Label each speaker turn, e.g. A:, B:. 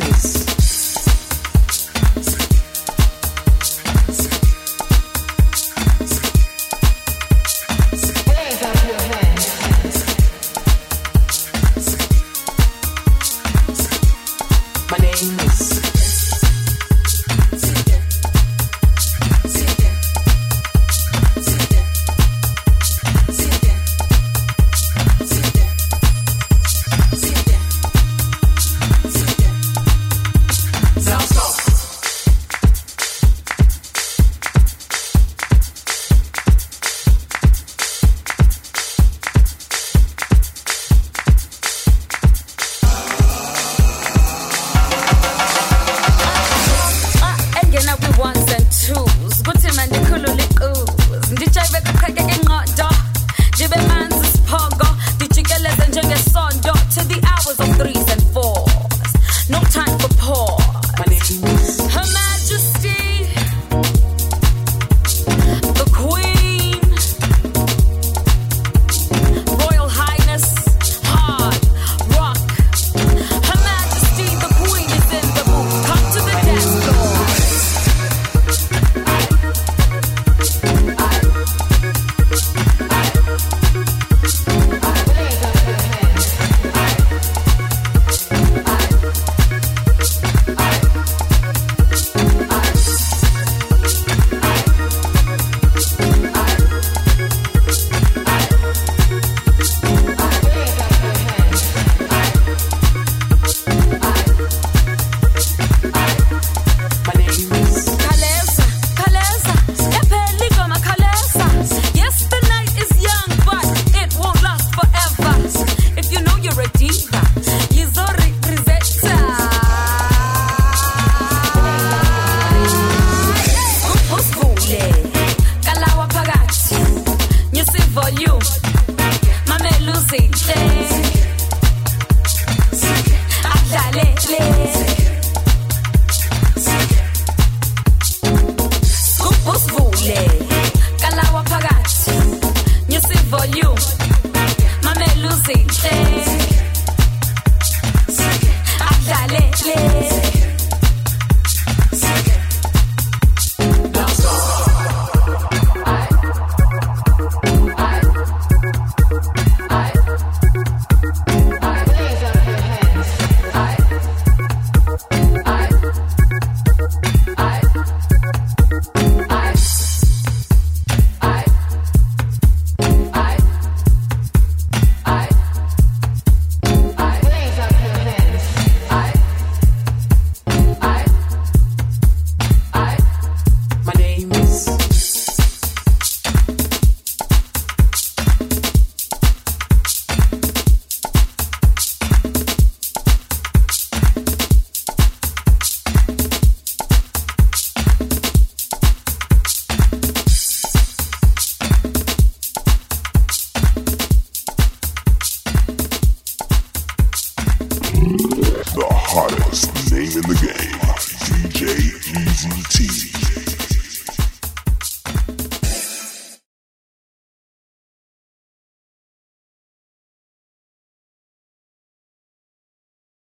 A: hottest